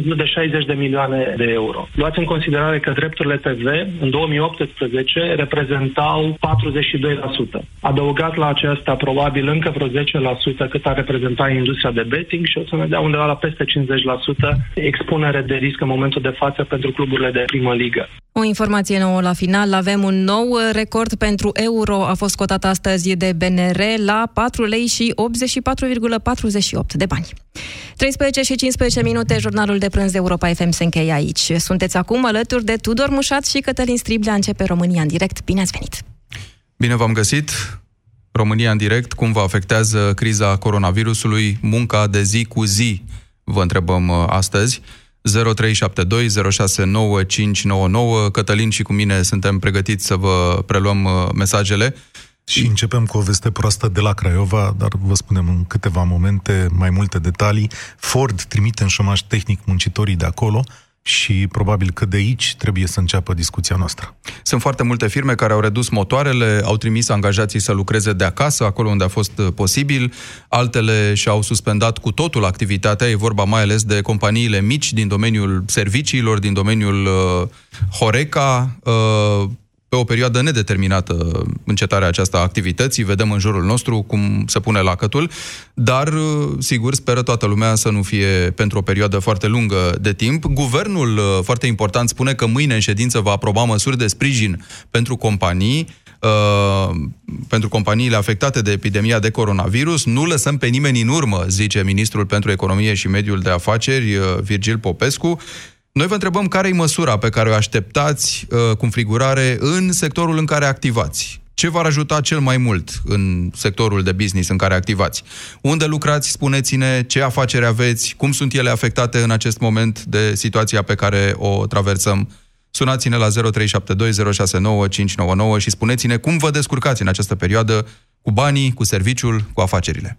de 60 de milioane de euro. Luați în considerare că drepturile TV în 2018 reprezentau 42%. Adăugat la aceasta probabil încă vreo 10% cât ar reprezenta industria de betting și o să ne dea undeva la peste 50% expunere de risc în momentul de față pentru cluburile de primă ligă. O informație nouă la final. Avem un nou record pentru euro. A fost cotat astăzi de BNR la 4 lei și 84,48 de bani. 13 și 15 minute, jurnalul de prânz de Europa FM se încheie aici. Sunteți acum alături de Tudor Mușat și Cătălin Striblea. Începe România în direct. Bine ați venit! Bine v-am găsit! România în direct, cum vă afectează criza coronavirusului, munca de zi cu zi, vă întrebăm uh, astăzi. 0372 Cătălin și cu mine suntem pregătiți să vă preluăm uh, mesajele. Și începem cu o veste proastă de la Craiova, dar vă spunem în câteva momente mai multe detalii. Ford trimite în șomaj tehnic muncitorii de acolo, și probabil că de aici trebuie să înceapă discuția noastră. Sunt foarte multe firme care au redus motoarele, au trimis angajații să lucreze de acasă, acolo unde a fost uh, posibil, altele și-au suspendat cu totul activitatea, e vorba mai ales de companiile mici din domeniul serviciilor, din domeniul uh, Horeca, uh, pe o perioadă nedeterminată încetarea aceasta a activității, vedem în jurul nostru cum se pune lacătul, dar, sigur, speră toată lumea să nu fie pentru o perioadă foarte lungă de timp. Guvernul, foarte important, spune că mâine în ședință va aproba măsuri de sprijin pentru companii, Uh, pentru companiile afectate de epidemia de coronavirus. Nu lăsăm pe nimeni în urmă, zice ministrul pentru economie și mediul de afaceri, uh, Virgil Popescu. Noi vă întrebăm care e măsura pe care o așteptați uh, cu înfrigurare în sectorul în care activați. Ce v-ar ajuta cel mai mult în sectorul de business în care activați? Unde lucrați, spuneți-ne, ce afaceri aveți, cum sunt ele afectate în acest moment de situația pe care o traversăm. Sunați-ne la 0372069599 și spuneți-ne cum vă descurcați în această perioadă cu banii, cu serviciul, cu afacerile.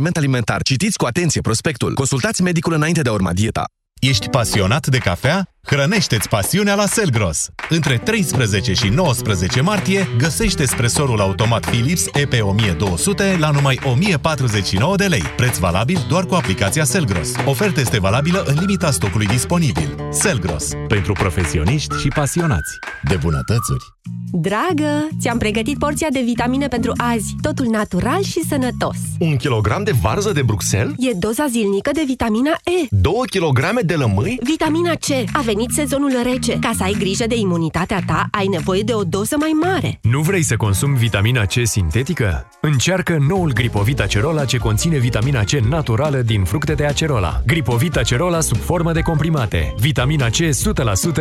alimentar. Citiți cu atenție prospectul. Consultați medicul înainte de a urma dieta. Ești pasionat de cafea? Hrănește-ți pasiunea la Selgros! Între 13 și 19 martie găsește espresorul automat Philips EP1200 la numai 1049 de lei. Preț valabil doar cu aplicația Selgros. Oferta este valabilă în limita stocului disponibil. Selgros. Pentru profesioniști și pasionați de bunătățuri. Dragă, ți-am pregătit porția de vitamine pentru azi. Totul natural și sănătos. Un kilogram de varză de Bruxelles? E doza zilnică de vitamina E. 2 kilograme de lămâi? Vitamina C. A venit sezonul rece. Ca să ai grijă de imunitatea ta, ai nevoie de o doză mai mare. Nu vrei să consumi vitamina C sintetică? Încearcă noul Gripovit Acerola ce conține vitamina C naturală din fructe de acerola. Gripovit Acerola sub formă de comprimate. Vitamina C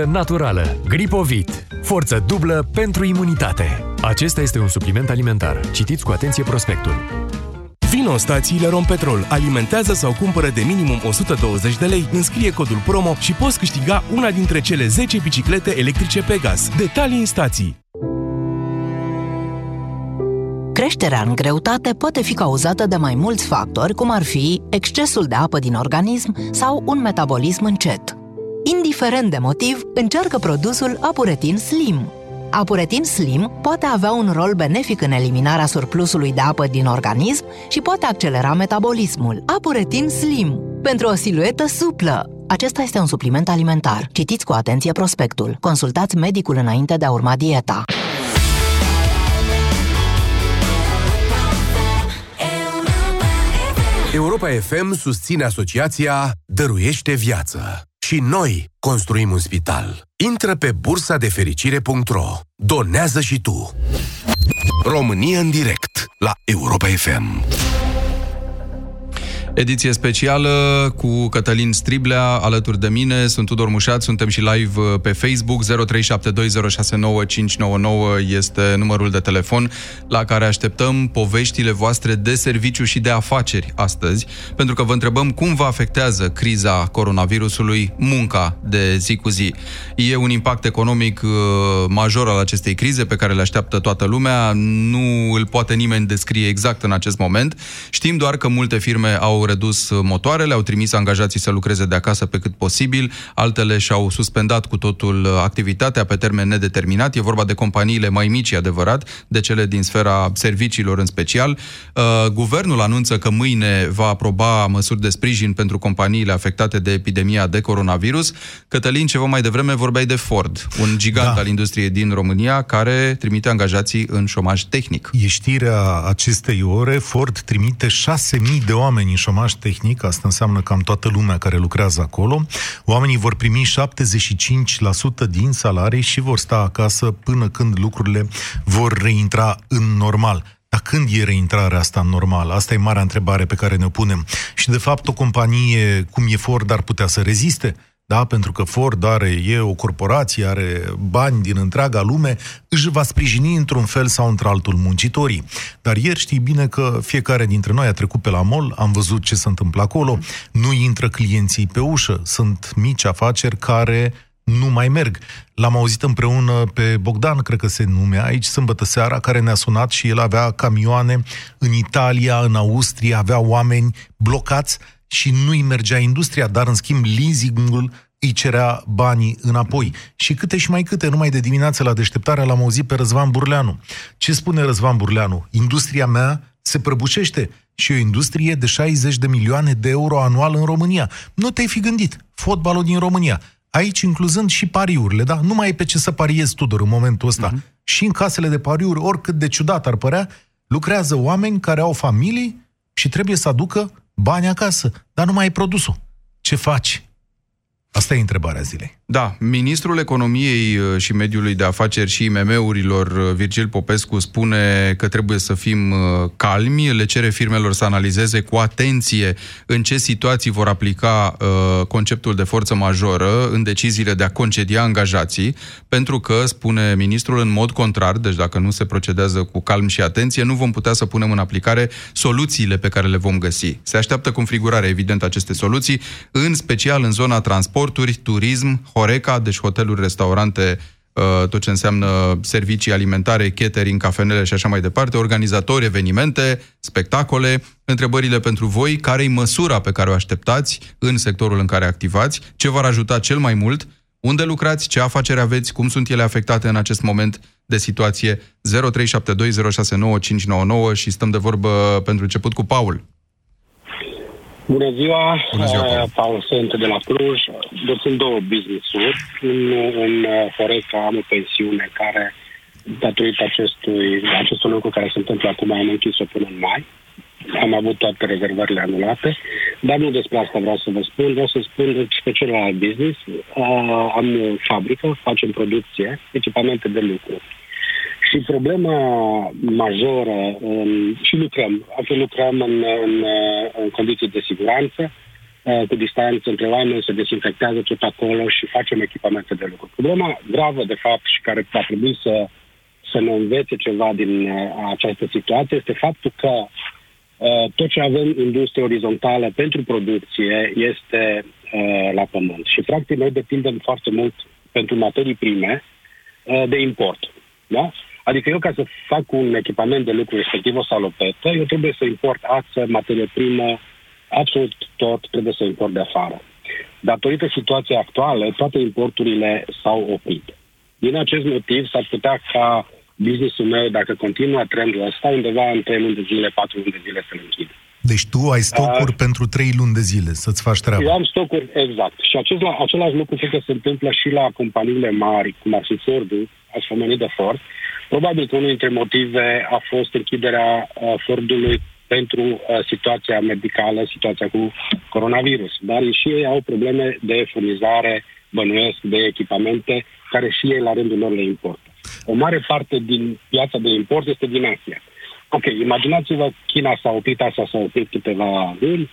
100% naturală. Gripovit. Forță dublă pentru imunitate. Acesta este un supliment alimentar. Citiți cu atenție prospectul. Vino în stațiile Rompetrol, alimentează sau cumpără de minimum 120 de lei, înscrie codul promo și poți câștiga una dintre cele 10 biciclete electrice Pegas. Detalii în stații. Creșterea în greutate poate fi cauzată de mai mulți factori, cum ar fi excesul de apă din organism sau un metabolism încet. Indiferent de motiv, încearcă produsul Apuretin Slim, Apuretin Slim poate avea un rol benefic în eliminarea surplusului de apă din organism și poate accelera metabolismul. Apuretin Slim. Pentru o siluetă suplă. Acesta este un supliment alimentar. Citiți cu atenție prospectul. Consultați medicul înainte de a urma dieta. Europa FM susține asociația Dăruiește Viață. Și noi construim un spital. Intră pe bursa de fericire.ro. Donează și tu. România în direct la Europa FM. Ediție specială cu Cătălin Striblea alături de mine. Sunt Tudor Mușat, suntem și live uh, pe Facebook. 0372069599 este numărul de telefon la care așteptăm poveștile voastre de serviciu și de afaceri astăzi, pentru că vă întrebăm cum vă afectează criza coronavirusului munca de zi cu zi. E un impact economic uh, major al acestei crize pe care le așteaptă toată lumea. Nu îl poate nimeni descrie exact în acest moment. Știm doar că multe firme au redus motoarele, au trimis angajații să lucreze de acasă pe cât posibil, altele și-au suspendat cu totul activitatea pe termen nedeterminat. E vorba de companiile mai mici, adevărat, de cele din sfera serviciilor în special. Uh, guvernul anunță că mâine va aproba măsuri de sprijin pentru companiile afectate de epidemia de coronavirus. Cătălin, ceva mai devreme vorbeai de Ford, un gigant da. al industriei din România care trimite angajații în șomaj tehnic. E știrea acestei ore, Ford trimite 6.000 de oameni în șomaj tehnic, asta înseamnă cam toată lumea care lucrează acolo. Oamenii vor primi 75% din salarii și vor sta acasă până când lucrurile vor reintra în normal. Dar când e reintrarea asta normală? Asta e marea întrebare pe care ne punem. Și de fapt o companie cum e Ford ar putea să reziste? Da? pentru că Ford are, e o corporație, are bani din întreaga lume, își va sprijini într-un fel sau într-altul muncitorii. Dar ieri știi bine că fiecare dintre noi a trecut pe la mall, am văzut ce se întâmplă acolo, nu intră clienții pe ușă, sunt mici afaceri care nu mai merg. L-am auzit împreună pe Bogdan, cred că se numea aici, sâmbătă seara, care ne-a sunat și el avea camioane în Italia, în Austria, avea oameni blocați și nu-i mergea industria, dar în schimb leasingul îi cerea banii înapoi. Și câte și mai câte, numai de dimineață la deșteptare l-am auzit pe Răzvan Burleanu. Ce spune Răzvan Burleanu? Industria mea se prăbușește și o industrie de 60 de milioane de euro anual în România. Nu te-ai fi gândit. Fotbalul din România. Aici incluzând și pariurile, da? Nu mai e pe ce să pariezi, Tudor, în momentul ăsta. Uh-huh. Și în casele de pariuri, oricât de ciudat ar părea, lucrează oameni care au familii și trebuie să aducă bani acasă, dar nu mai ai produsul. Ce faci? Asta e întrebarea zilei. Da, ministrul economiei uh, și mediului de afaceri și IMM-urilor, uh, Virgil Popescu, spune că trebuie să fim uh, calmi, le cere firmelor să analizeze cu atenție în ce situații vor aplica uh, conceptul de forță majoră în deciziile de a concedia angajații, pentru că, spune ministrul, în mod contrar, deci dacă nu se procedează cu calm și atenție, nu vom putea să punem în aplicare soluțiile pe care le vom găsi. Se așteaptă cu înfrigurare, evident, aceste soluții, în special în zona transporturi, turism, Horeca, deci hoteluri, restaurante, uh, tot ce înseamnă servicii alimentare, catering, cafenele și așa mai departe, organizatori, evenimente, spectacole. Întrebările pentru voi, care e măsura pe care o așteptați în sectorul în care activați, ce v-ar ajuta cel mai mult, unde lucrați, ce afaceri aveți, cum sunt ele afectate în acest moment de situație? 0372069599 și stăm de vorbă pentru început cu Paul. Bună ziua, Bună ziua Paul. Uh, Paul sunt de la Cluj. Dețin două business-uri. Unul în uh, Horeca, am o pensiune care, datorită acestui, acestui lucru care se întâmplă acum, am închis-o până în mai. Am avut toate rezervările anulate, dar nu despre asta vreau să vă spun. Vreau să spun despre celălalt business. Uh, am o fabrică, facem producție, echipamente de lucru. Și problema majoră, um, și lucrăm, acum lucrăm în, în, în condiții de siguranță, uh, cu distanță între oameni, se desinfectează tot acolo și facem echipamente de lucru. Problema gravă, de fapt, și care va trebui să, să ne învețe ceva din uh, această situație este faptul că uh, tot ce avem industrie orizontală pentru producție este uh, la pământ. Și, practic, noi depindem foarte mult pentru materii prime uh, de import. Da? Adică eu ca să fac un echipament de lucru, respectiv o salopetă, eu trebuie să import ață, materie primă, absolut tot trebuie să import de afară. Datorită situației actuale, toate importurile s-au oprit. Din acest motiv s-ar putea ca businessul meu, dacă continuă trendul ăsta, undeva în 3 luni de zile, 4 luni de zile să-l închid. Deci tu ai stocuri uh, pentru 3 luni de zile să-ți faci treaba. Eu am stocuri, exact. Și acest, același lucru cred că se întâmplă și la companiile mari, cum ar fi Ford-ul, ați pomenit de Ford, Probabil că unul dintre motive a fost închiderea uh, Fordului pentru uh, situația medicală, situația cu coronavirus. Dar și ei au probleme de furnizare, bănuiesc, de echipamente, care și ei la rândul lor le importă. O mare parte din piața de import este din Asia. Ok, imaginați-vă, China s-a oprit, asta s-a oprit câteva luni,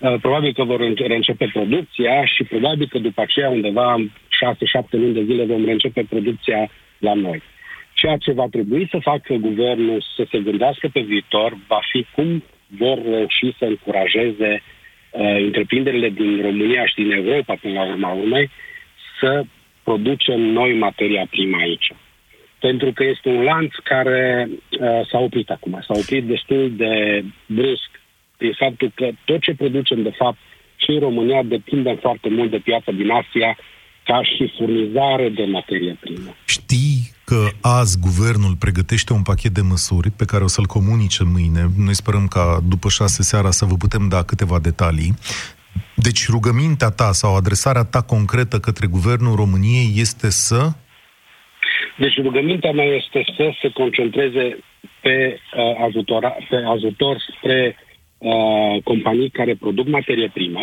Uh, probabil că vor reîncepe producția și probabil că după aceea undeva 6-7 luni de zile vom reîncepe producția la noi. Ceea ce va trebui să facă guvernul să se gândească pe viitor va fi cum vor reuși să încurajeze uh, întreprinderile din România și din Europa, până la urma urmei, să producem noi materia prima aici. Pentru că este un lanț care uh, s-a oprit acum, s-a oprit destul de brusc prin faptul că tot ce producem, de fapt, și în România depinde foarte mult de piața din Asia ca și furnizare de materie primă. Știi că azi guvernul pregătește un pachet de măsuri pe care o să-l comunice mâine. Noi sperăm ca după șase seara să vă putem da câteva detalii. Deci rugămintea ta sau adresarea ta concretă către guvernul României este să... Deci rugămintea mea este să se concentreze pe, uh, ajutor, pe ajutor spre uh, companii care produc materie primă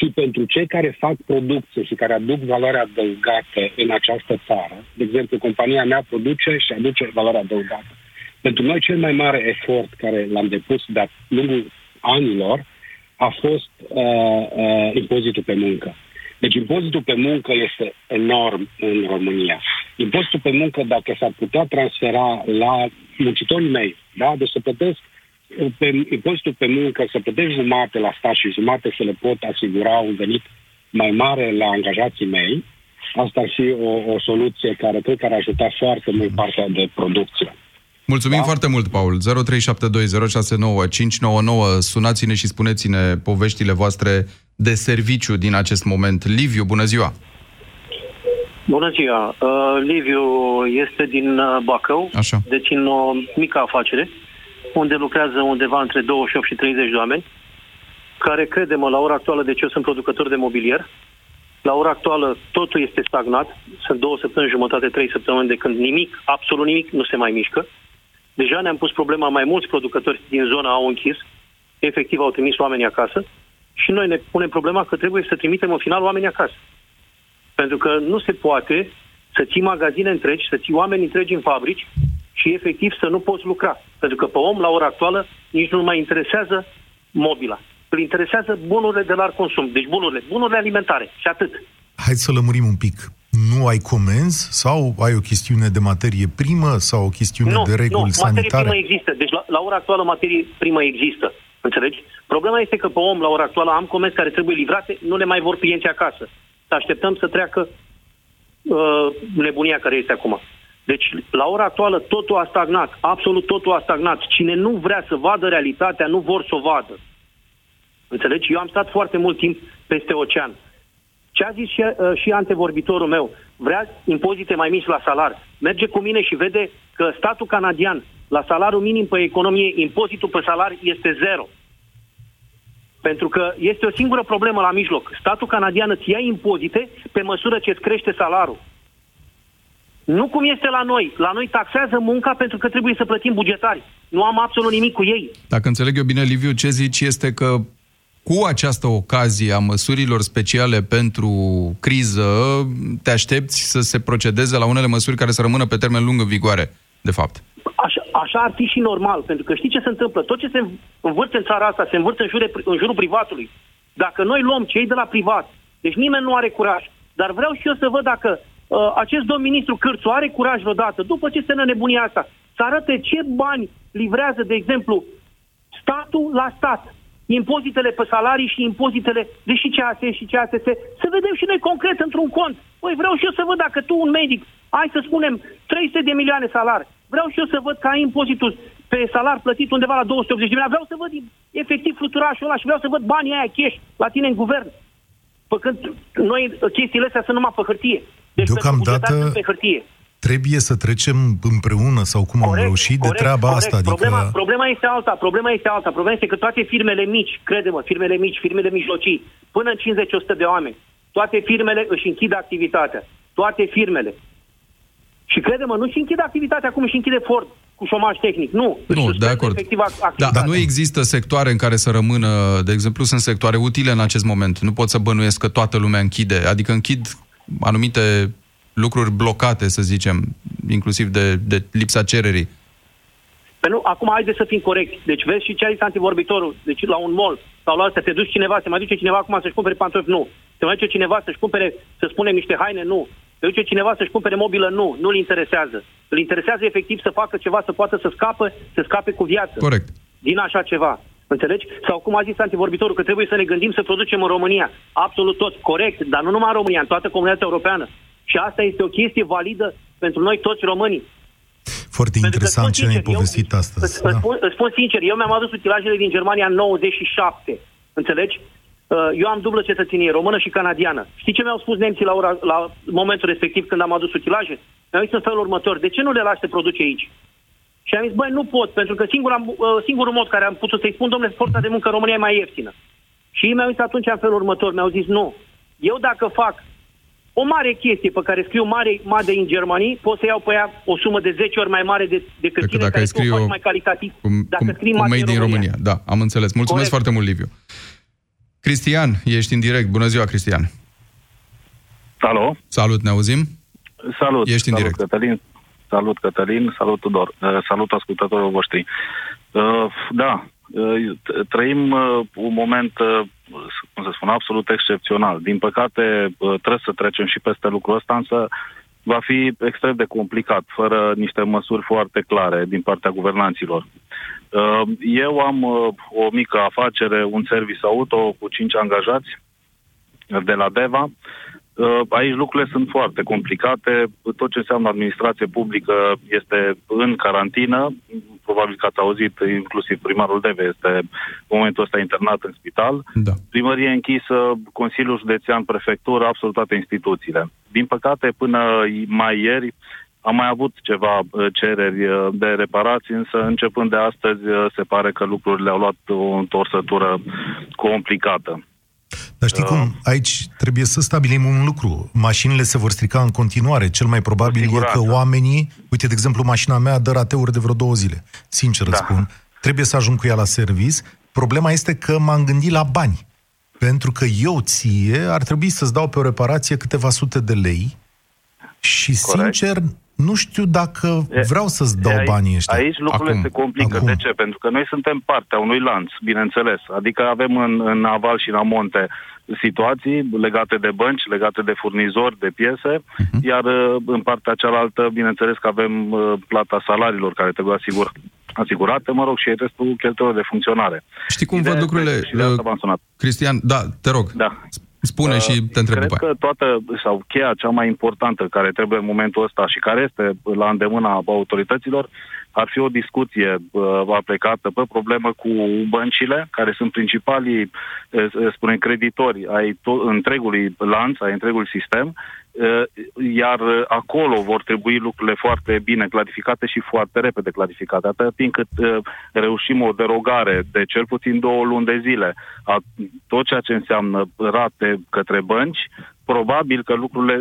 și pentru cei care fac producție și care aduc valoare adăugată în această țară. De exemplu, compania mea produce și aduce valoare adăugată. Pentru noi cel mai mare efort care l-am depus de-a lungul anilor a fost uh, uh, impozitul pe muncă. Deci impozitul pe muncă este enorm în România. Impozitul pe muncă, dacă s-ar putea transfera la muncitorii mei, da? deci să plătesc pe impozitul pe muncă să plătești jumate la stat și jumate să le pot asigura un venit mai mare la angajații mei, asta ar fi o, o soluție care cred că ar ajuta foarte mult partea de producție. Mulțumim da? foarte mult, Paul. 0372069599. Sunați-ne și spuneți-ne poveștile voastre de serviciu din acest moment. Liviu, bună ziua! Bună ziua! Uh, Liviu este din uh, Bacău, Așa. dețin o mică afacere unde lucrează undeva între 28 și 30 de oameni, care, crede-mă, la ora actuală, deci eu sunt producător de mobilier, la ora actuală totul este stagnat, sunt două săptămâni, jumătate, trei săptămâni de când nimic, absolut nimic, nu se mai mișcă. Deja ne-am pus problema, mai mulți producători din zona au închis, efectiv au trimis oamenii acasă și noi ne punem problema că trebuie să trimitem în final oamenii acasă. Pentru că nu se poate să ții magazine întregi, să ții oameni întregi în fabrici și efectiv să nu poți lucra. Pentru că pe om, la ora actuală, nici nu mai interesează mobila. Îl interesează bunurile de larg consum. Deci bunurile, bunurile alimentare și atât. Hai să lămurim un pic. Nu ai comenzi sau ai o chestiune de materie primă sau o chestiune nu, de reguli nu, sanitare? materie primă există. Deci la, la ora actuală materie primă există. Înțelegi? Problema este că pe om, la ora actuală, am comenzi care trebuie livrate, nu le mai vor clienții acasă. Să așteptăm să treacă uh, nebunia care este acum. Deci, la ora actuală, totul a stagnat. Absolut totul a stagnat. Cine nu vrea să vadă realitatea, nu vor să o vadă. Înțelegi? Eu am stat foarte mult timp peste ocean. Ce a zis și, uh, și antevorbitorul meu? Vrea impozite mai mici la salar. Merge cu mine și vede că statul canadian, la salariul minim pe economie, impozitul pe salari este zero. Pentru că este o singură problemă la mijloc. Statul canadian îți ia impozite pe măsură ce îți crește salariul. Nu cum este la noi. La noi taxează munca pentru că trebuie să plătim bugetari. Nu am absolut nimic cu ei. Dacă înțeleg eu bine, Liviu, ce zici este că cu această ocazie a măsurilor speciale pentru criză, te aștepți să se procedeze la unele măsuri care să rămână pe termen lung în vigoare, de fapt. Așa, așa ar fi și normal, pentru că știi ce se întâmplă? Tot ce se învârte în țara asta se învârte în, jure, în jurul privatului. Dacă noi luăm cei de la privat, deci nimeni nu are curaj, dar vreau și eu să văd dacă uh, acest domn ministru Cârțu are curaj vreodată, după ce se nebunia asta, să arate ce bani livrează, de exemplu, statul la stat, impozitele pe salarii și impozitele de și CAS și CASS, să vedem și noi concret într-un cont. Păi vreau și eu să văd dacă tu, un medic, ai să spunem 300 de milioane salari, vreau și eu să văd că ai impozitul pe salar plătit undeva la 280 de milioane, vreau să văd efectiv fluturașul ăla și vreau să văd banii aia cash la tine în guvern. Păcând noi chestiile astea sunt numai pe hârtie. Deci Deocamdată pe hârtie. trebuie să trecem împreună sau cum corect, am reușit corect, de treaba corect. asta. Adică... Problema, problema este alta, problema este alta. Problema este că toate firmele mici, crede-mă, firmele mici, firmele mijlocii, până în 50-100 de oameni, toate firmele își închid activitatea. Toate firmele. Și crede-mă, nu și închid activitatea cum și închide Ford cu șomaj tehnic. Nu. Nu, de acord. Da, dar nu există sectoare în care să rămână, de exemplu, sunt sectoare utile în acest moment. Nu pot să bănuiesc că toată lumea închide. Adică închid anumite lucruri blocate, să zicem, inclusiv de, de lipsa cererii. Păi nu, acum haide să fim corecti. Deci vezi și ce a zis antivorbitorul. Deci la un mall sau la altă te duci cineva, se mai duce cineva acum să-și cumpere pantofi? Nu. Se mai duce cineva să-și cumpere, să spunem, niște haine? Nu. Se duce cineva să-și cumpere mobilă? Nu. Nu-l interesează. Îl interesează efectiv să facă ceva, să poată să scape, să scape cu viață. Corect. Din așa ceva. Înțelegi? Sau cum a zis antivorbitorul, că trebuie să ne gândim să producem în România. Absolut tot. Corect. Dar nu numai în România, în toată comunitatea europeană. Și asta este o chestie validă pentru noi toți românii. Foarte interesant ce ne-ai povestit eu, astăzi. Îți, da. spun, îți spun sincer, eu mi-am adus utilajele din Germania în 97. Înțelegi? Uh, eu am dublă cetățenie, română și canadiană. Știi ce mi-au spus nemții la, ora, la momentul respectiv când am adus utilaje? Mi-au zis în felul următor, de ce nu le lași să produce aici? Și am zis, băi, nu pot, pentru că singura, uh, singurul mod care am putut să-i spun, domnule, forța de muncă în România e mai ieftină. Și ei mi-au zis atunci în felul următor, mi-au zis, nu, eu dacă fac o mare chestie pe care scriu mare, made în Germany, pot să iau pe ea o sumă de 10 ori mai mare de, decât Decât cine dacă care ai scrie o o- mai calitativ. Cum, dacă cum, scrii cum made made în din România. Da, am înțeles. Mulțumesc Corect. foarte mult, Liviu. Cristian, ești în direct. Bună ziua, Cristian. Alo? Salut, ne auzim? Salut. Ești în salut, direct. Cătălin. Salut, Cătălin. Salut, Tudor. Uh, salut, ascultătorii voștri. Uh, da, uh, t- trăim uh, un moment, uh, cum să spun, absolut excepțional. Din păcate, uh, trebuie să trecem și peste lucrul ăsta, însă va fi extrem de complicat, fără niște măsuri foarte clare din partea guvernanților. Uh, Eu am uh, o mică afacere, un service auto cu cinci angajați de la Deva. Uh, Aici lucrurile sunt foarte complicate. Tot ce înseamnă administrație publică este în carantină. Probabil că ați auzit, inclusiv primarul Deve este în momentul ăsta internat în spital. Da. Primărie închisă, Consiliul Județean, Prefectură, absolut toate instituțiile. Din păcate, până mai ieri, am mai avut ceva uh, cereri uh, de reparații, însă începând de astăzi uh, se pare că lucrurile au luat o întorsătură complicată. Dar știi cum? Aici trebuie să stabilim un lucru. Mașinile se vor strica în continuare. Cel mai probabil e că oamenii... Uite, de exemplu, mașina mea dă rateuri de vreo două zile. Sincer da. spun. Trebuie să ajung cu ea la service. Problema este că m-am gândit la bani. Pentru că eu ție ar trebui să-ți dau pe o reparație câteva sute de lei și, Corect. sincer, nu știu dacă E- vreau să-ți dau E, aici, banii ăștia. Aici lucrurile Acum. se complică. Acum. De ce? Pentru că noi suntem partea unui lanț, bineînțeles. Adică avem în, în aval și în amonte situații legate de bănci, legate de furnizori, de piese, Mhm. iar uh, în partea cealaltă, bineînțeles că avem uh, plata salariilor care trebuie asigur, asigurate, mă rog, și restul cheltuielor de funcționare. Știi cum Și de- văd lucrurile, Și de asta uh, v-am sunat. Cristian? Da, te rog. Da. Spune Uh, și te întreb Cred după aia. că toată, sau cheia cea mai importantă care trebuie în momentul ăsta și care este la îndemâna autorităților, ar fi o discuție uh, aplicată pe problemă cu băncile, care sunt principalii, uh, spunem, creditori ai to- întregului lanț, ai întregului sistem, uh, iar uh, acolo vor trebui lucrurile foarte bine clarificate și foarte repede clarificate. Atât timp cât uh, reușim o derogare de cel puțin două luni de zile a tot ceea ce înseamnă rate către bănci, probabil că lucrurile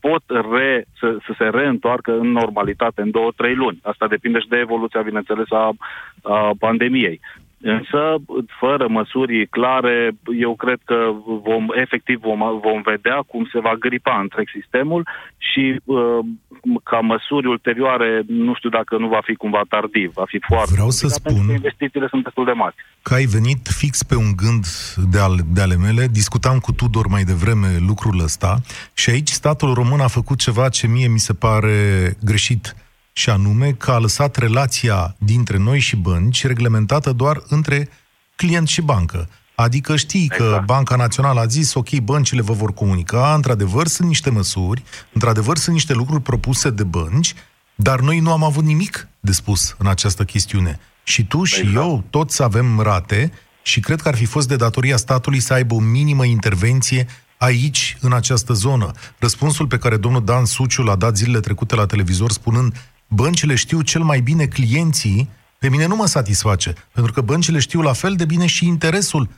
pot re, să, să se reîntoarcă în normalitate în două, trei luni. Asta depinde și de evoluția, bineînțeles, a, a pandemiei. Însă, fără măsuri clare, eu cred că vom, efectiv vom, vom vedea cum se va gripa întreg sistemul și uh, ca măsuri ulterioare, nu știu dacă nu va fi cumva tardiv, va fi foarte Vreau să complicat, pentru spun- că investițiile sunt destul de mari. că ai venit fix pe un gând de, al, de ale mele. Discutam cu Tudor mai devreme lucrul ăsta și aici statul român a făcut ceva ce mie mi se pare greșit și anume că a lăsat relația dintre noi și bănci reglementată doar între client și bancă. Adică știi că Exact. Banca Națională a zis, ok, băncile vă vor comunica, într-adevăr sunt niște măsuri, într-adevăr sunt niște lucruri propuse de bănci, dar noi nu am avut nimic de spus în această chestiune. Și tu și Exact. eu toți avem rate și cred că ar fi fost de datoria statului să aibă o minimă intervenție aici, în această zonă. Răspunsul pe care domnul Dan Suciu l-a dat zilele trecute la televizor spunând băncile știu cel mai bine clienții, pe mine nu mă satisface, pentru că băncile știu la fel de bine și interesul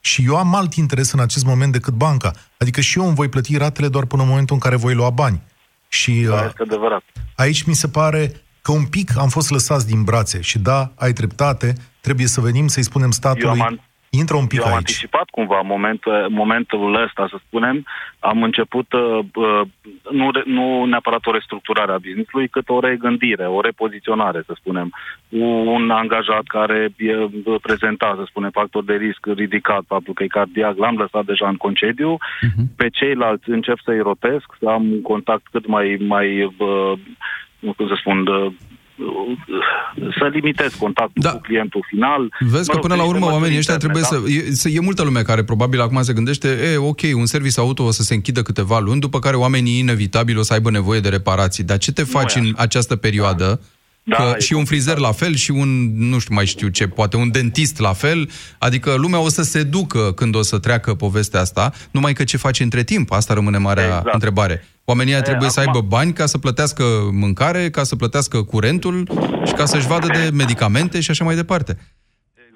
și eu am alt interes în acest moment decât banca. Adică și eu îmi voi plăti ratele doar până în momentul în care voi lua bani. Și Da, uh, este adevărat. aici mi se pare că un pic am fost lăsați din brațe. Și da, ai dreptate, trebuie să venim să-i spunem Eu statului, am, an- Intră un pic Eu am aici. anticipat cumva moment, momentul ăsta, să spunem. Am început uh, uh, nu, re- nu neapărat o restructurare a business-ului, cât o regândire, o repoziționare, să spunem. Un angajat care e prezentat, să spunem, factor de risc ridicat, faptul că e cardiac, l-am lăsat deja în concediu. Uh-huh. Pe ceilalți încep să-i rotesc, să am un contact cât mai, mai uh, cum să spun, uh, să limitez contactul da. cu clientul final. Vezi Mă că rog, până la să urmă măsuri oamenii ăștia interne, trebuie da? să... E, să- e multă lume care probabil acum se gândește, e, ok, un service auto o să se închidă câteva luni, după care oamenii inevitabil o să aibă nevoie de reparații. Dar ce te faci în această perioadă? Da, Că e și un frizer la fel și un, nu știu mai știu ce, poate un dentist la fel, adică lumea o să se ducă când o să treacă povestea asta, numai că ce faci între timp? Asta rămâne marea Exact. întrebare. Oamenii ăia E, trebuie să acum- aibă bani ca să plătească mâncare, ca să plătească curentul și ca să-și vadă de medicamente și așa mai departe.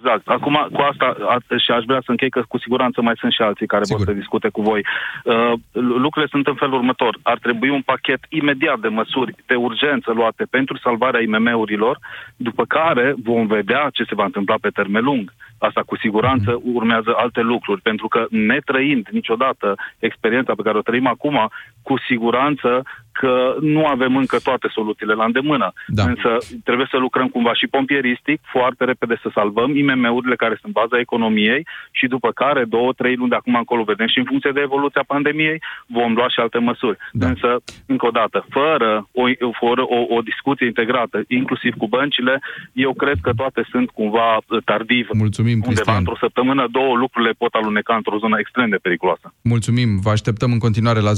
Exact. Acum, cu asta, a- și aș vrea să închei că cu siguranță mai sunt și alții care vor să discute cu voi. Uh, lucrurile sunt în felul următor. Ar trebui un pachet imediat de măsuri de urgență luate pentru salvarea IMM-urilor, după care vom vedea ce se va întâmpla pe termen lung. Asta cu siguranță urmează alte lucruri, pentru că netrăind niciodată experiența pe care o trăim acum, cu siguranță că nu avem încă toate soluțiile la îndemână. Da. Însă trebuie să lucrăm cumva și pompieristic, foarte repede să salvăm IMM-urile care sunt baza economiei și după care, două, trei luni de acum încolo, vedem și în funcție de evoluția pandemiei, vom lua și alte măsuri. Da. Însă, încă o dată, fără, o, fără o, o discuție integrată, inclusiv cu băncile, eu cred că toate sunt cumva uh, tardiv. Mulțumim, Undeva Cristian. într-o săptămână, două lucrurile pot aluneca într-o zonă extrem de periculoasă. Mulțumim, vă așteptăm în continuare la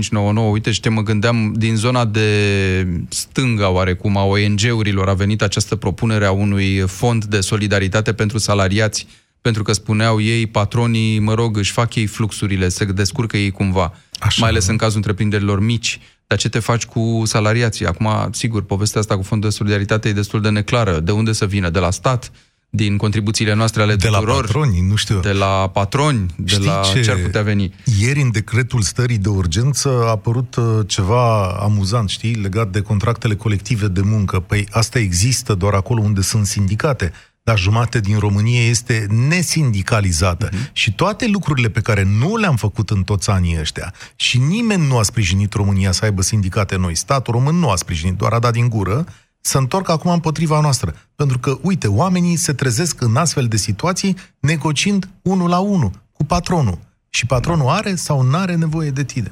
0372069599. Uite, și te mă gândeam, din zona de stânga oarecum a ONG-urilor a venit această propunere a unui fond de solidaritate pentru salariați, pentru că spuneau ei, patronii, mă rog, își fac ei fluxurile, se descurcă ei cumva, Așa, mai ales în cazul întreprinderilor mici. Dar ce te faci cu salariații? Acum, sigur, povestea asta cu fondul de solidaritate e destul de neclară. De unde să vină? De la stat? Din contribuțiile noastre ale De la tuturor? patroni, nu știu. De la patroni? De Știi la ce? ce ar putea veni? Ieri, în decretul stării de urgență, a apărut uh, ceva amuzant, știi, legat de contractele colective de muncă. Păi asta există doar acolo unde sunt sindicate, dar jumate din România este nesindicalizată. Uh-huh. Și toate lucrurile pe care nu le-am făcut în toți anii ăștia și nimeni nu a sprijinit România să aibă sindicate noi, statul român nu a sprijinit, doar a dat din gură, să întorc acum împotriva noastră. Pentru că, uite, oamenii se trezesc în astfel de situații negociind unul la unul cu patronul. Și patronul are sau nu are nevoie de tine.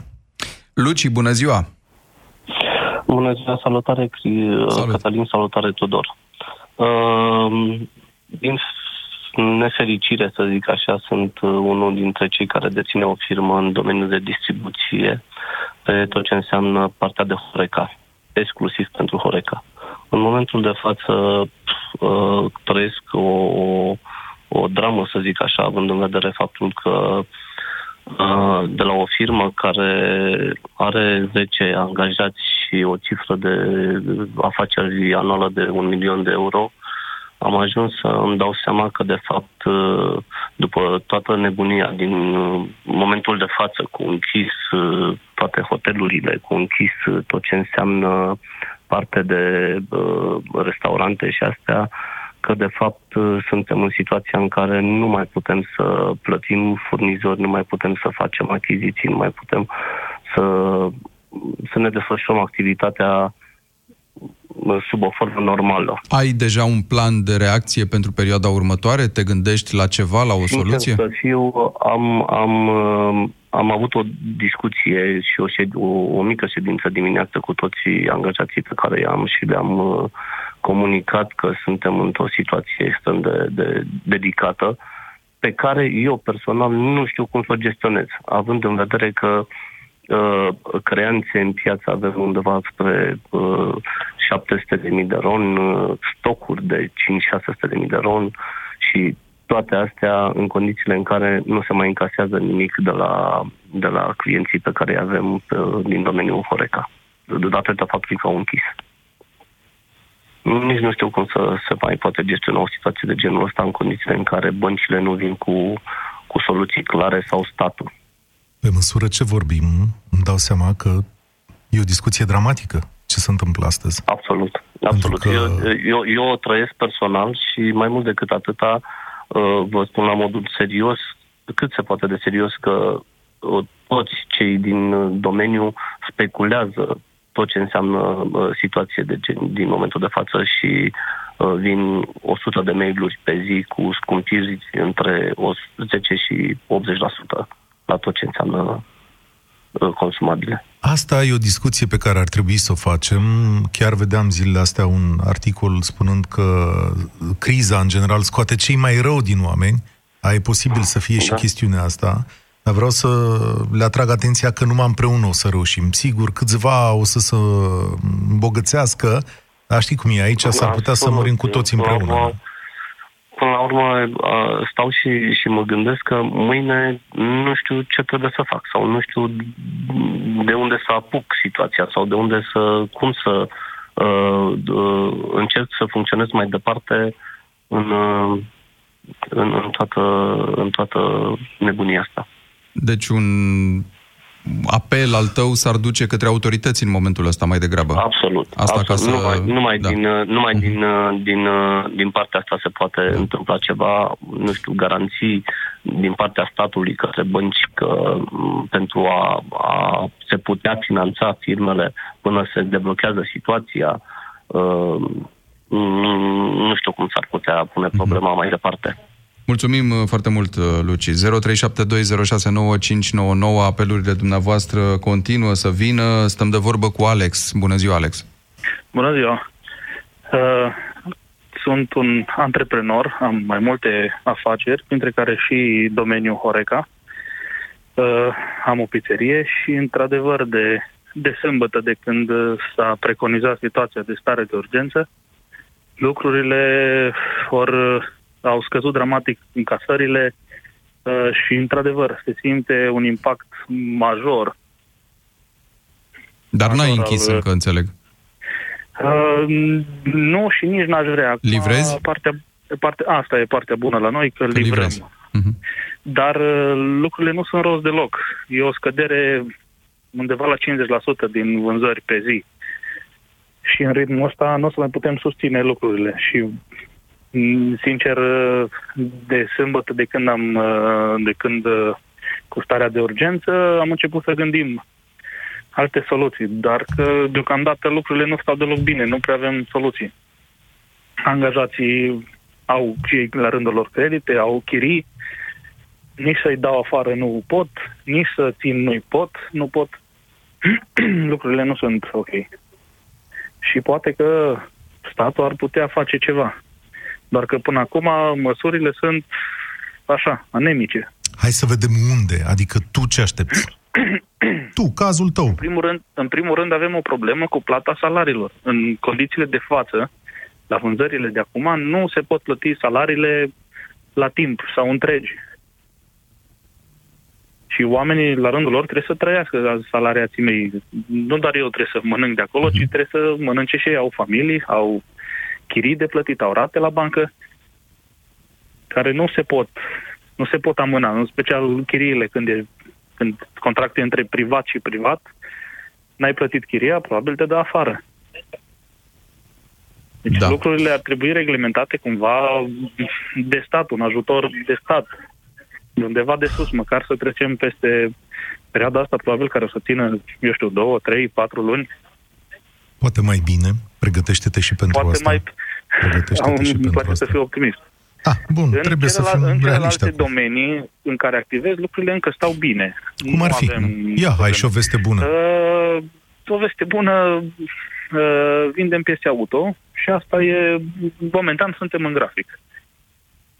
Luci, bună ziua! Bună ziua, salutare Cri- Salut. Cătălin, salutare Tudor. Uh, din nefericire, să zic așa, sunt uh, unul dintre cei care deține o firmă în domeniul de distribuție pe tot ce înseamnă partea de Horeca, exclusiv pentru Horeca. În momentul de față uh, trăiesc o, o, o dramă, să zic așa, având în vedere faptul că uh, de la o firmă care are 10 angajați și o cifră de afaceri anuală de un milion de euro, am ajuns să îmi dau seama că, de fapt, uh, după toată nebunia din uh, momentul de față, cu închis uh, toate hotelurile, cu închis uh, tot ce înseamnă parte de uh, restaurante și astea, că de fapt uh, suntem în situația în care nu mai putem să plătim furnizori, nu mai putem să facem achiziții, nu mai putem să, să ne desfășurăm activitatea uh, sub o formă normală. Ai deja un plan de reacție pentru perioada următoare? Te gândești la ceva, la o soluție? Sincer să fiu, am, am, uh, am avut o discuție și o, șed, o, o mică ședință dimineață cu toți angajații pe care i-am și le-am uh, comunicat că suntem într-o situație extrem de, de delicată pe care eu personal nu știu cum să o gestionez, având în vedere că uh, creanțe în piață avem undeva spre uh, 700.000 de ron, uh, stocuri de 5-600.000 de ron și toate astea în condițiile în care nu se mai încasează nimic de la, de la clienții pe care îi avem pe, din domeniul Horeca, datorită faptului că au închis. Nici nu știu cum să se mai poate gestiona o situație de genul ăsta în condițiile în care băncile nu vin cu, cu soluții clare sau statul. Pe măsură ce vorbim, îmi dau seama că e o discuție dramatică ce se întâmplă astăzi. Absolut. Absolut. că- Eu, eu, eu o trăiesc personal și mai mult decât atâta uh, vă spun la modul serios, cât se poate de serios că uh, toți cei din uh, domeniu speculează tot ce înseamnă uh, situație de gen din momentul de față și uh, vin 100 de mail-uri pe zi cu scumpiri între 10 și 80% la tot ce înseamnă uh, consumabile. Asta e o discuție pe care ar trebui să o facem. Chiar vedeam zilele astea un articol spunând că criza, în general, scoate cei mai rău din oameni. A, e posibil să fie da. și chestiunea asta. Dar vreau să le atrag atenția că numai împreună o să reușim. Sigur, câțiva o să se îmbogățească, dar știi cum e, aici s-ar putea să murim cu toți împreună. Până la urmă, stau și, și mă gândesc că mâine nu știu ce trebuie să fac sau nu știu de unde să apuc situația sau de unde să, cum să uh, uh, încerc să funcționez mai departe în, uh, în, în, toată, în toată nebunia asta. Deci un apel al tău s-ar duce către autorități în momentul ăsta mai degrabă. Absolut. Asta absolut. Ca să... Numai, numai, da. din, numai din, din, din partea asta se poate da. întâmpla ceva, nu știu, garanții din partea statului către bănci că pentru a, a se putea finanța firmele până se deblochează situația, uh, nu știu cum s-ar putea pune mhm. problema mai departe. Mulțumim uh, foarte mult, uh, Luci. 0372069599, apelurile dumneavoastră continuă să vină. Stăm de vorbă cu Alex. Bună ziua, Alex. Bună ziua. Uh, sunt un antreprenor, am mai multe afaceri, printre care și domeniul Horeca. Uh, am o pizzerie și, într-adevăr, de, de sâmbătă, de când s-a preconizat situația de stare de urgență, lucrurile vor au scăzut dramatic încasările uh, și, într-adevăr, se simte un impact major. Dar n-ai închis al... încă, înțeleg. Uh, nu și nici n-aș vrea. Livrezi? Partea, parte, asta e partea bună la noi, că, că livrăm. Livrezi. Uh-huh. Dar uh, lucrurile nu sunt rost deloc. E o scădere undeva la 50% din vânzări pe zi. Și în ritmul ăsta nu o să mai putem susține lucrurile. Și Mm, sincer, de sâmbătă, de când am, de când cu starea de urgență, am început să gândim alte soluții, dar că deocamdată lucrurile nu stau deloc bine, nu prea avem soluții. Angajații au și ei la rândul lor credite, au chirii, nici să-i dau afară nu pot, nici să țin nu-i pot, nu pot. lucrurile nu sunt ok. Și poate că statul ar putea face ceva. Doar că până acum măsurile sunt așa, anemice. Hai să vedem unde, adică tu ce aștepți? tu, cazul tău. În primul, rând, în primul rând avem o problemă cu plata salariilor. În condițiile de față, la vânzările de acum, nu se pot plăti salariile la timp sau întregi. Și oamenii, la rândul lor, trebuie să trăiască salariații mei. Nu doar eu trebuie să mănânc de acolo, uh-huh. ci trebuie să mănânce și ei. Au familii, au chirii de plătit, au rate la bancă, care nu se pot, nu se pot amâna, în special chiriile când, e, când contractul între privat și privat, n-ai plătit chiria, probabil te dă afară. Deci da. lucrurile ar trebui reglementate cumva de stat, un ajutor de stat. De undeva de sus, măcar să trecem peste perioada asta, probabil care o să țină, eu știu, două, trei, patru luni, Poate mai bine, pregătește-te și pentru Poate asta. Mai... Pregătește-te și pentru asta. să fiu optimist. Ah, bun, în trebuie să fim În celelalte acum. domenii în care activez, lucrurile încă stau bine. Cum ar fi? Ia, hai și o veste bună. Uh, o veste bună, uh, vindem piese auto și asta e, momentan suntem în grafic.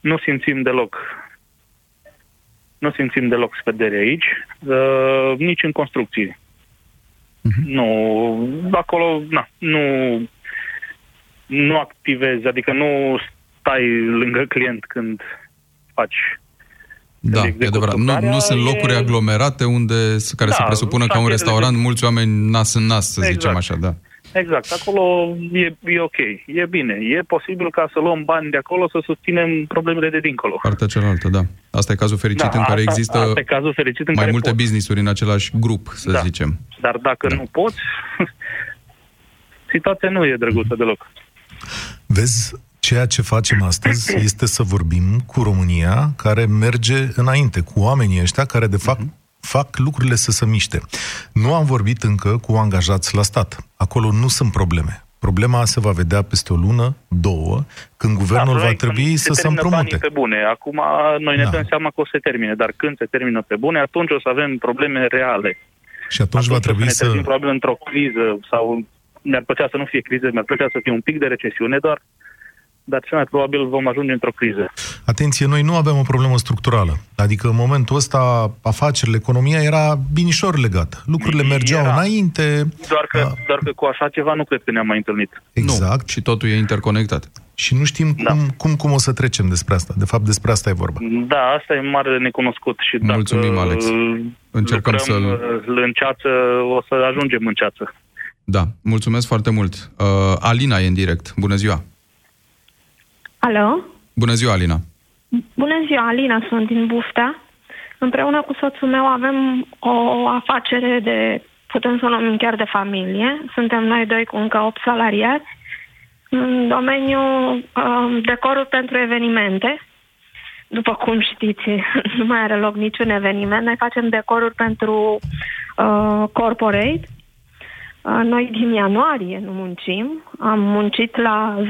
Nu simțim deloc nu simțim deloc scădere aici, uh, nici în construcții. Uh-huh. Nu, acolo, na, nu, nu activezi, adică nu stai lângă client când faci da, e adevărat. Nu, nu sunt locuri e... aglomerate unde, care da, se presupună ca un restaurant, mulți oameni nas în nas, să exact. zicem așa, da. Exact, acolo e, e ok, e bine. E posibil ca să luăm bani de acolo să susținem problemele de dincolo. Partea cealaltă, da. Asta e cazul fericit da, în care asta, există asta e cazul fericit în mai care multe poți. business-uri în același grup, să da. zicem. Dar dacă da. nu poți, situația nu e drăguță deloc. Vezi, Ceea ce facem astăzi este să vorbim cu România care merge înainte, cu oamenii ăștia care, de fapt, uh-huh fac lucrurile să se miște. Nu am vorbit încă cu angajați la stat. Acolo nu sunt probleme. Problema se va vedea peste o lună, două, când guvernul da, va trebui să se împrumute. pe bune. Acum noi ne da. dăm seama că o să se termine, dar când se termină pe bune, atunci o să avem probleme reale. Și atunci, atunci va trebui să... Ne probabil într-o criză sau mi-ar plăcea să nu fie criză, mi-ar plăcea să fie un pic de recesiune, doar dar cel mai probabil vom ajunge într-o criză. Atenție, noi nu avem o problemă structurală. Adică în momentul ăsta afacerile, economia era binișor legată. Lucrurile mergeau era. înainte. Doar că, a... doar că cu așa ceva nu cred că ne-am mai întâlnit. Exact. Nu. Și totul e interconectat. Și nu știm da. cum, cum, cum o să trecem despre asta. De fapt, despre asta e vorba. Da, asta e mare necunoscut. Și dacă Mulțumim, Alex. Încercăm să în ceață, o să ajungem în ceață. Da, mulțumesc foarte mult. Uh, Alina e în direct. Bună ziua! Alo? Bună ziua, Alina! Bună ziua, Alina, sunt din Buftea. Împreună cu soțul meu avem o afacere de, putem să o numim chiar de familie. Suntem noi doi cu încă 8 salariați în domeniul um, decoruri pentru evenimente. După cum știți, nu mai are loc niciun eveniment. Noi facem decoruri pentru uh, corporate noi din ianuarie nu muncim. Am muncit la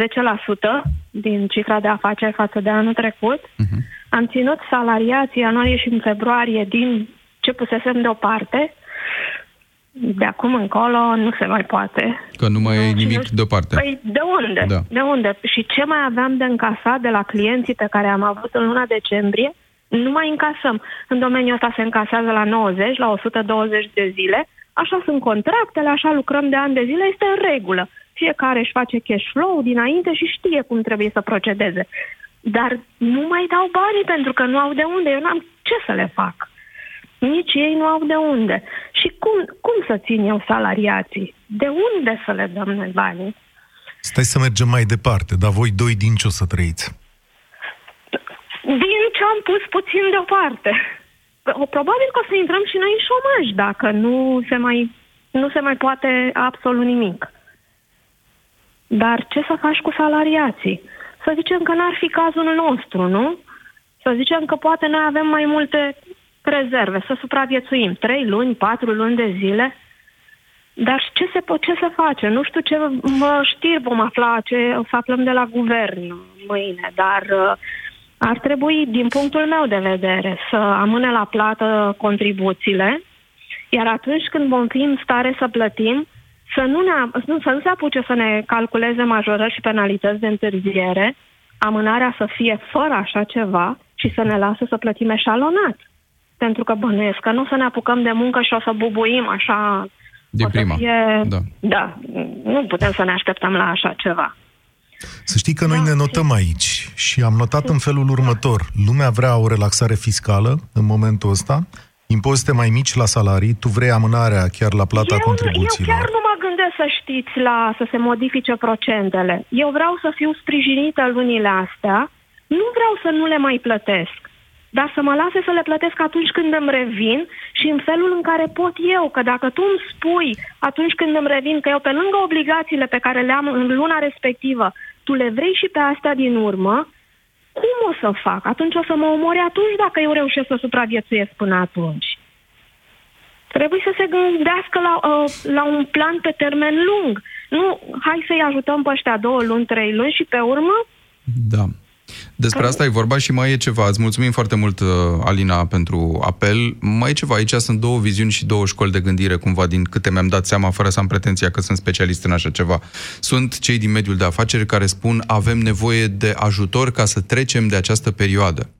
10% din cifra de afaceri față de anul trecut. Uh-huh. Am ținut salariații ianuarie și în februarie din ce pusesem deoparte. De acum încolo nu se mai poate. Că nu mai e nimic deoparte. Păi de unde? Da. De unde? Și ce mai aveam de încasat de la clienții pe care am avut în luna decembrie, nu mai încasăm. În domeniul ăsta se încasează la 90, la 120 de zile Așa sunt contractele, așa lucrăm de ani de zile, este în regulă. Fiecare își face cash flow dinainte și știe cum trebuie să procedeze. Dar nu mai dau banii pentru că nu au de unde. Eu n-am ce să le fac. Nici ei nu au de unde. Și cum, cum să țin eu salariații? De unde să le dăm noi banii? Stai să mergem mai departe, dar voi doi din ce o să trăiți? Din ce am pus puțin deoparte probabil că o să intrăm și noi în șomaj dacă nu se mai, nu se mai poate absolut nimic. Dar ce să faci cu salariații? Să zicem că n-ar fi cazul nostru, nu? Să zicem că poate noi avem mai multe rezerve, să supraviețuim. Trei luni, patru luni de zile. Dar ce se pot, ce să face? Nu știu ce știri vom afla, ce o să aflăm de la guvern mâine, dar uh, ar trebui, din punctul meu de vedere, să amâne la plată contribuțiile, iar atunci când vom fi în stare să plătim, să nu, ne, să nu se apuce să ne calculeze majorări și penalități de întârziere, amânarea să fie fără așa ceva și să ne lasă să plătim eșalonat. Pentru că bănuiesc că nu o să ne apucăm de muncă și o să bubuim așa... Din prima. Fie... Da. da. Nu putem să ne așteptăm la așa ceva. Să știi că noi da, ne notăm aici și am notat în felul următor. Lumea vrea o relaxare fiscală în momentul ăsta, impozite mai mici la salarii, tu vrei amânarea chiar la plata eu, contribuțiilor. Eu chiar nu mă gândesc să știți la să se modifice procentele. Eu vreau să fiu sprijinită lunile astea, nu vreau să nu le mai plătesc dar să mă lase să le plătesc atunci când îmi revin și în felul în care pot eu, că dacă tu îmi spui atunci când îmi revin că eu pe lângă obligațiile pe care le am în luna respectivă, tu le vrei și pe astea din urmă, cum o să fac? Atunci o să mă omori atunci dacă eu reușesc să supraviețuiesc până atunci. Trebuie să se gândească la, uh, la un plan pe termen lung. Nu, hai să-i ajutăm pe ăștia două luni, trei luni și pe urmă da. Despre asta e vorba și mai e ceva. Îți mulțumim foarte mult, uh, Alina, pentru apel. Mai e ceva. Aici sunt două viziuni și două școli de gândire, cumva, din câte mi-am dat seama, fără să am pretenția că sunt specialist în așa ceva. Sunt cei din mediul de afaceri care spun avem nevoie de ajutor ca să trecem de această perioadă.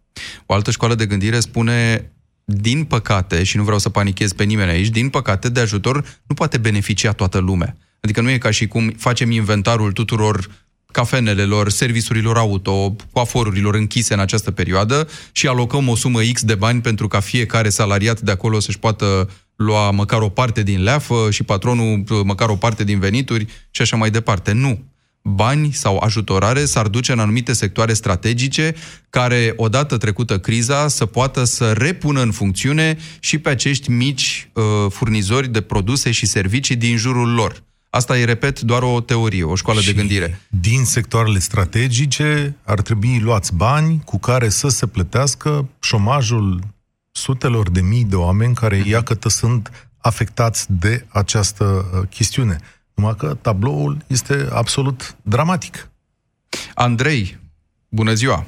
O altă școală de gândire spune din păcate, și nu vreau să panichez pe nimeni aici, din păcate, de ajutor nu poate beneficia toată lumea. Adică nu e ca și cum facem inventarul tuturor cafenelelor, serviciurilor auto, coaforurilor închise în această perioadă și alocăm o sumă X de bani pentru ca fiecare salariat de acolo să-și poată lua măcar o parte din leafă și patronul măcar o parte din venituri și așa mai departe. Nu. Bani sau ajutorare s-ar duce în anumite sectoare strategice care, odată trecută criza, să poată să repună în funcțiune și pe acești mici uh, furnizori de produse și servicii din jurul lor Asta e, repet, doar o teorie, o școală și de gândire. din sectoarele strategice ar trebui luați bani cu care să se plătească șomajul sutelor de mii de oameni care, mhm. iată, sunt afectați de această uh, chestiune. Numai că tabloul este absolut dramatic. Andrei, bună ziua!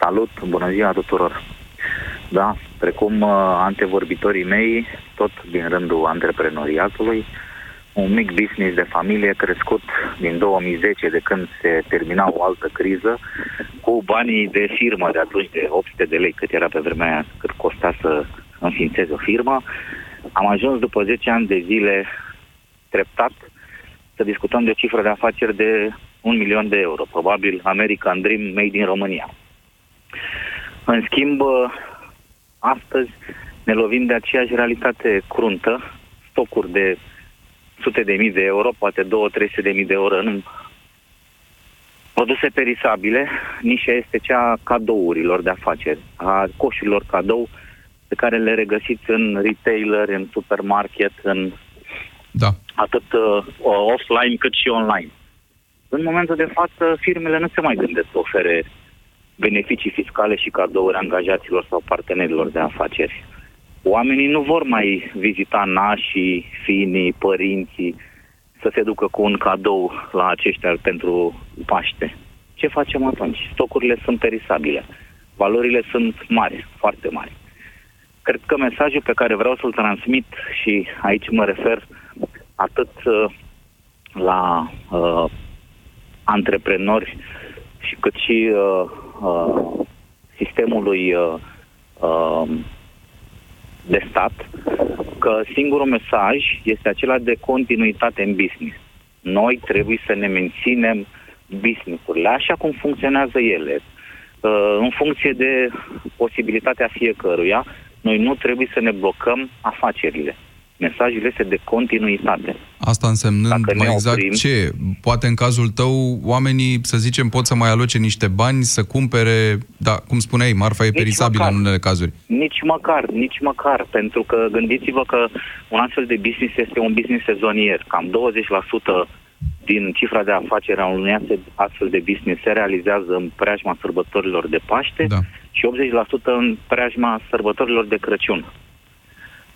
Salut, bună ziua tuturor! Da, precum uh, antevorbitorii mei, tot din rândul antreprenoriatului, un mic business de familie crescut din 2010, de când se termina o altă criză, cu banii de firmă de atunci, de 800 de lei, cât era pe vremea aia, cât costa să înființeze o firmă. Am ajuns după 10 ani de zile treptat să discutăm de o cifră de afaceri de un milion de euro, probabil American Dream made in România. În schimb, astăzi ne lovim de aceeași realitate cruntă, stocuri de sute de mii de euro, poate 2-300 de mii de euro în produse perisabile. Nișa este cea a cadourilor de afaceri, a coșurilor cadou pe care le regăsiți în retailer, în supermarket, în da. atât uh, offline cât și online. În momentul de față, firmele nu se mai gândesc să ofere beneficii fiscale și cadouri angajaților sau partenerilor de afaceri. Oamenii nu vor mai vizita nașii, finii, părinții, să se ducă cu un cadou la aceștia pentru Paște. Ce facem atunci? Stocurile sunt perisabile. Valorile sunt mari, foarte mari. Cred că mesajul pe care vreau să-l transmit și aici mă refer atât uh, la uh, antreprenori și cât și uh, uh, sistemului uh, uh, de stat că singurul mesaj este acela de continuitate în business. Noi trebuie să ne menținem businessurile așa cum funcționează ele, uh, în funcție de posibilitatea fiecăruia, noi nu trebuie să ne blocăm afacerile mesajul este de continuitate. Asta însemnând mai exact oprim, ce? Poate în cazul tău oamenii, să zicem, pot să mai aloce niște bani, să cumpere, da, cum spuneai, marfa e perisabilă măcar, în unele cazuri. Nici măcar, nici măcar, pentru că gândiți-vă că un astfel de business este un business sezonier. Cam 20% din cifra de afaceri a unui astfel de business se realizează în preajma sărbătorilor de Paște da. și 80% în preajma sărbătorilor de Crăciun.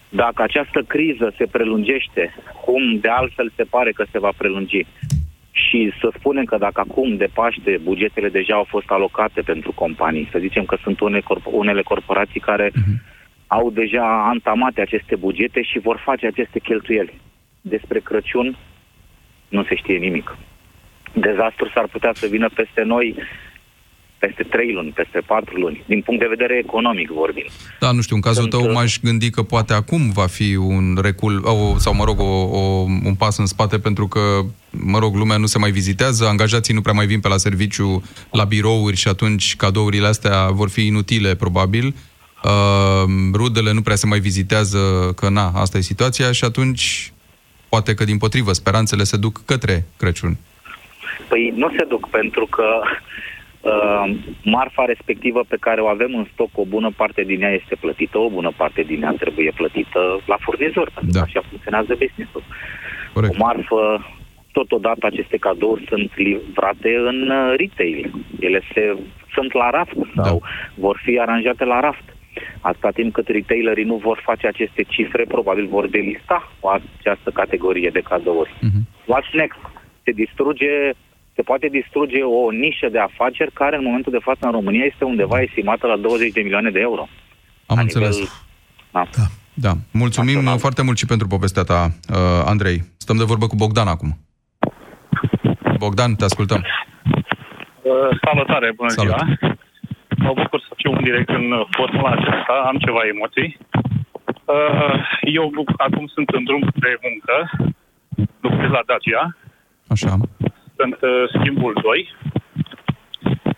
Dacă această criză se prelungește, cum de altfel se pare că se va prelungi, și să spunem că dacă acum de Paște bugetele deja au fost alocate pentru companii, să zicem că sunt unele, corp- unele corporații care uh-huh. au deja antamate aceste bugete și vor face aceste cheltuieli. Despre Crăciun nu se știe nimic. Dezastru s-ar putea să vină peste noi peste trei luni, peste patru luni, din punct de vedere economic vorbim. Da, nu știu, în cazul Sunt, tău uh, m-aș gândi că poate acum va fi un recul, o, sau mă rog, o, o, un pas în spate pentru că, mă rog, lumea nu se mai vizitează, angajații nu prea mai vin pe la serviciu, la birouri și atunci cadourile astea vor fi inutile, probabil. Uh, rudele nu prea se mai vizitează, că na, asta e situația și atunci poate că din potrivă speranțele se duc către Crăciun. Păi nu se duc pentru că Uh, marfa respectivă pe care o avem în stoc, o bună parte din ea este plătită, o bună parte din ea trebuie plătită la furnizor, pentru da. că așa funcționează business-ul. Corect. O marfă, totodată aceste cadouri sunt livrate în uh, retail. Ele se, sunt la raft da. sau da. vor fi aranjate la raft. Atâta timp cât retailerii nu vor face aceste cifre, probabil vor delista cu această categorie de cadouri. Uh-huh. What's next? Se distruge se poate distruge o nișă de afaceri care în momentul de față în România este undeva estimată la 20 de milioane de euro. Am înțeles. Nivel, da. da. Da. Mulțumim Național. foarte mult și pentru povestea ta, uh, Andrei. Stăm de vorbă cu Bogdan acum. Bogdan, te ascultăm. Uh, salutare, bună Salut. ziua. Mă bucur să fiu în direct în formula aceasta, am ceva emoții. Uh, eu acum sunt în drum de muncă, lucrez la Dacia. Așa sunt uh, schimbul 2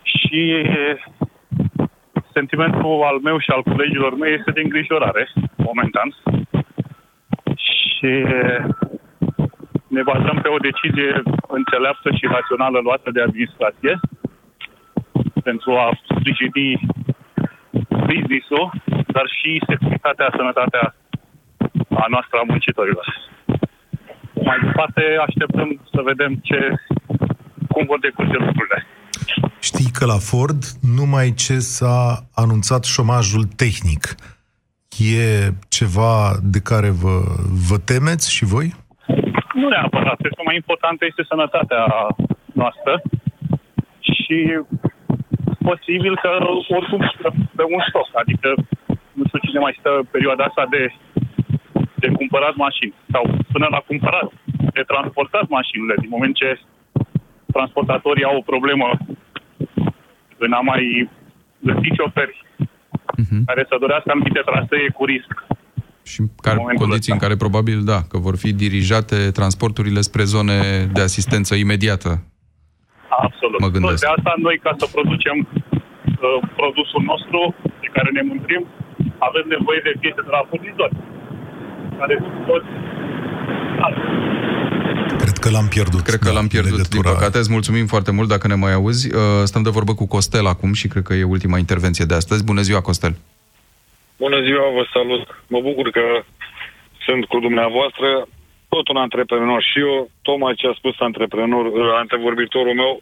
și sentimentul al meu și al colegilor mei este de îngrijorare, momentan. Și ne bazăm pe o decizie înțeleaptă și rațională luată de administrație pentru a sprijini business-ul, dar și securitatea, sănătatea a noastră a muncitorilor. mai departe așteptăm să vedem ce, cum vor decurge lucrurile. Știi că la Ford, numai ce s-a anunțat șomajul tehnic, e ceva de care vă, vă temeți și voi? Nu neapărat. Cred că mai importantă este sănătatea noastră și posibil că oricum pe un stoc. Adică nu știu cine mai stă perioada asta de, de cumpărat mașini sau până la cumpărat, de transportat mașinile, din moment ce transportatorii au o problemă în a mai găsi șoferi uh-huh. care să dorească anumite trasee cu risc. Și care, în condiții ăsta. în care probabil, da, că vor fi dirijate transporturile spre zone de asistență imediată. Absolut. Mă gândesc. De asta noi, ca să producem uh, produsul nostru, de care ne mândrim, avem nevoie de piese de la furnizori. Care toți Cred că l-am pierdut. Cred că da, l-am pierdut, legătura. din păcate. Îți mulțumim foarte mult dacă ne mai auzi. Uh, stăm de vorbă cu Costel acum și cred că e ultima intervenție de astăzi. Bună ziua, Costel! Bună ziua, vă salut! Mă bucur că sunt cu dumneavoastră, tot un antreprenor și eu, tocmai ce a spus antreprenor, uh, antevorbitorul meu,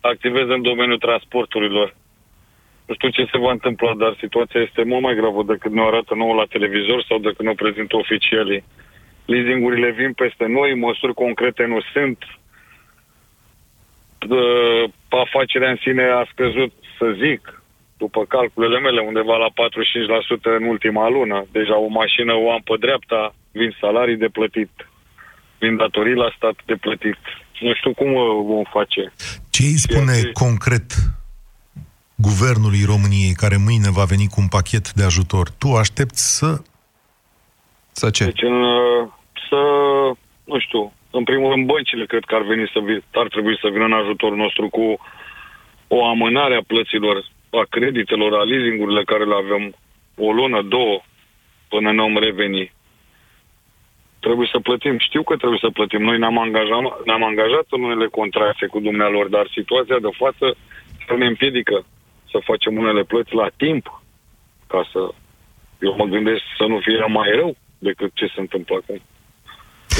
activez în domeniul transporturilor. Nu știu ce se va întâmpla, dar situația este mult mai gravă decât ne arată nouă la televizor sau decât ne prezintă oficialii leasingurile vin peste noi, măsuri concrete nu sunt, afacerea în sine a scăzut, să zic, după calculele mele, undeva la 45% în ultima lună. Deja o mașină o am pe dreapta, vin salarii de plătit, vin datorii la stat de plătit. Nu știu cum vom face. Ce îi spune ce... concret guvernului României, care mâine va veni cu un pachet de ajutor? Tu aștepți să... Să ce? Deci în, să, nu știu, în primul rând băncile cred că ar, veni să vi- ar trebui să vină în ajutorul nostru cu o amânare a plăților, a creditelor, a leasingurile care le avem o lună, două, până ne-om reveni. Trebuie să plătim. Știu că trebuie să plătim. Noi ne-am angajat, ne-am angajat în unele contracte cu dumnealor, dar situația de față ne împiedică să facem unele plăți la timp ca să... Eu mă gândesc să nu fie mai rău decât ce se întâmplă acum.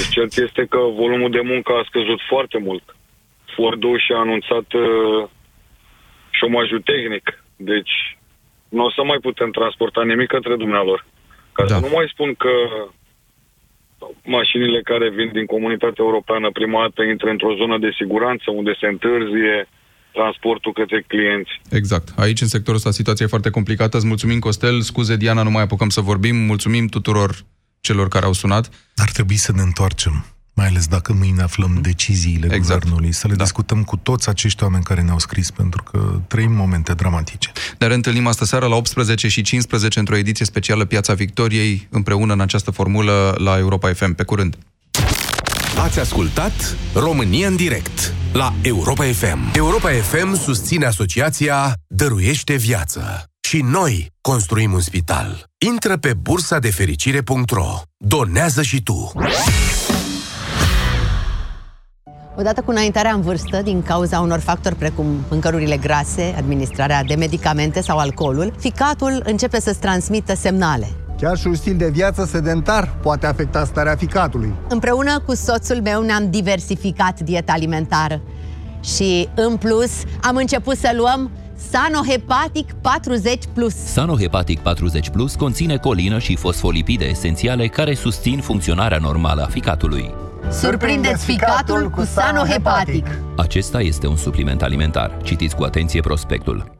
Deci cert este că volumul de muncă a scăzut foarte mult. Fordul și-a anunțat uh, șomajul tehnic. Deci nu o să mai putem transporta nimic către dumnealor. Ca da. să nu mai spun că mașinile care vin din comunitatea europeană prima dată intră într-o zonă de siguranță unde se întârzie transportul către clienți. Exact. Aici, în sectorul ăsta, situația e foarte complicată. Îți mulțumim, Costel. Scuze, Diana, nu mai apucăm să vorbim. Mulțumim tuturor celor care au sunat. Ar trebui să ne întoarcem, mai ales dacă mâine aflăm mm. deciziile exact. guvernului, să le da. discutăm cu toți acești oameni care ne-au scris, pentru că trăim momente dramatice. Ne reîntâlnim astă seară la 18 și 15 într-o ediție specială Piața Victoriei, împreună în această formulă la Europa FM. Pe curând! Ați ascultat România în direct la Europa FM. Europa FM susține asociația Dăruiește Viață. Și noi construim un spital. Intră pe bursa de fericire.ro. Donează și tu! Odată cu înaintarea în vârstă, din cauza unor factori precum mâncărurile grase, administrarea de medicamente sau alcoolul, ficatul începe să-ți transmită semnale. Chiar și un stil de viață sedentar poate afecta starea ficatului. Împreună cu soțul meu ne-am diversificat dieta alimentară și, în plus, am început să luăm Sanohepatic 40 Plus. Sanohepatic 40 Plus conține colină și fosfolipide esențiale care susțin funcționarea normală a ficatului. Surprindeți ficatul cu Sanohepatic. Acesta este un supliment alimentar. Citiți cu atenție prospectul.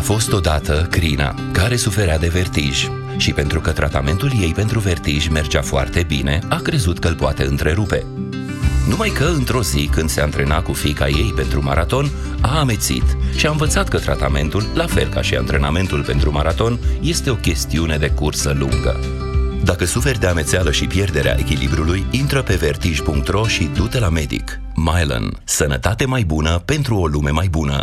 fost odată Crina, care suferea de vertij și pentru că tratamentul ei pentru vertij mergea foarte bine, a crezut că îl poate întrerupe. Numai că, într-o zi, când se antrena cu fica ei pentru maraton, a amețit și a învățat că tratamentul, la fel ca și antrenamentul pentru maraton, este o chestiune de cursă lungă. Dacă suferi de amețeală și pierderea echilibrului, intră pe vertij.ro și du-te la medic. Mylan. Sănătate mai bună pentru o lume mai bună.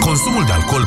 Consumul de alcool